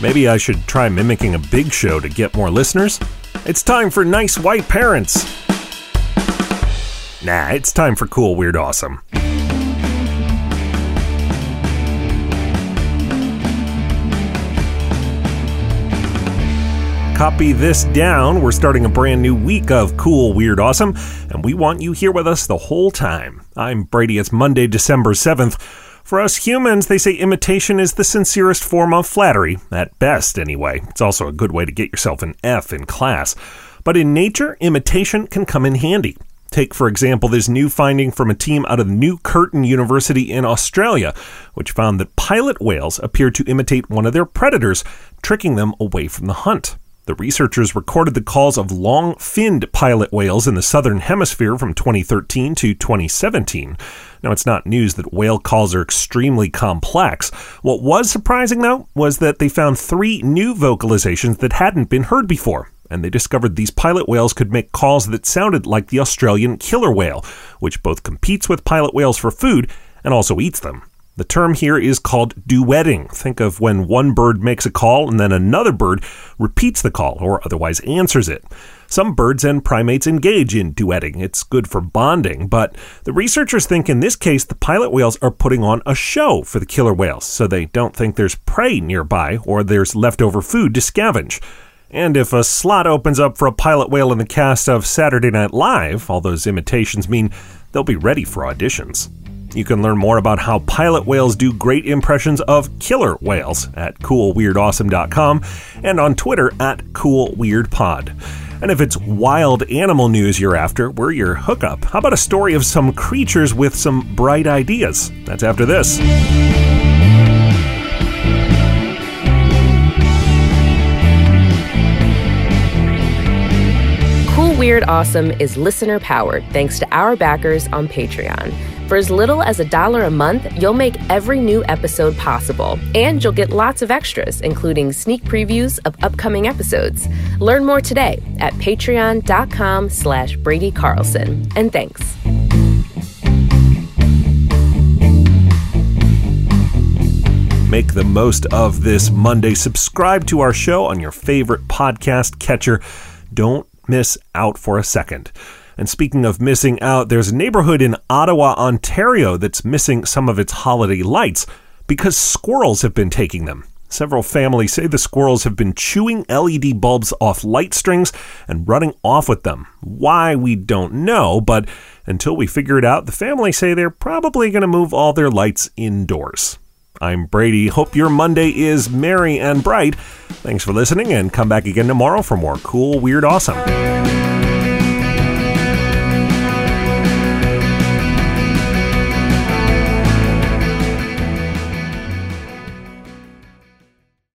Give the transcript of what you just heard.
Maybe I should try mimicking a big show to get more listeners? It's time for Nice White Parents! Nah, it's time for Cool Weird Awesome. Copy this down. We're starting a brand new week of Cool Weird Awesome, and we want you here with us the whole time. I'm Brady. It's Monday, December 7th. For us humans, they say imitation is the sincerest form of flattery, at best, anyway. It's also a good way to get yourself an F in class. But in nature, imitation can come in handy. Take, for example, this new finding from a team out of New Curtin University in Australia, which found that pilot whales appear to imitate one of their predators, tricking them away from the hunt. The researchers recorded the calls of long finned pilot whales in the southern hemisphere from 2013 to 2017. Now, it's not news that whale calls are extremely complex. What was surprising, though, was that they found three new vocalizations that hadn't been heard before. And they discovered these pilot whales could make calls that sounded like the Australian killer whale, which both competes with pilot whales for food and also eats them. The term here is called duetting. Think of when one bird makes a call and then another bird repeats the call or otherwise answers it. Some birds and primates engage in duetting. It's good for bonding, but the researchers think in this case the pilot whales are putting on a show for the killer whales so they don't think there's prey nearby or there's leftover food to scavenge. And if a slot opens up for a pilot whale in the cast of Saturday Night Live, all those imitations mean they'll be ready for auditions. You can learn more about how pilot whales do great impressions of killer whales at coolweirdawesome.com and on Twitter at coolweirdpod. And if it's wild animal news you're after, we're your hookup. How about a story of some creatures with some bright ideas? That's after this. Cool Weird Awesome is listener powered thanks to our backers on Patreon. For as little as a dollar a month, you'll make every new episode possible, and you'll get lots of extras, including sneak previews of upcoming episodes. Learn more today at patreon.com slash Brady Carlson. And thanks. Make the most of this Monday. Subscribe to our show on your favorite podcast catcher. Don't miss out for a second. And speaking of missing out, there's a neighborhood in Ottawa, Ontario that's missing some of its holiday lights because squirrels have been taking them. Several families say the squirrels have been chewing LED bulbs off light strings and running off with them. Why, we don't know, but until we figure it out, the family say they're probably going to move all their lights indoors. I'm Brady. Hope your Monday is merry and bright. Thanks for listening and come back again tomorrow for more cool, weird, awesome.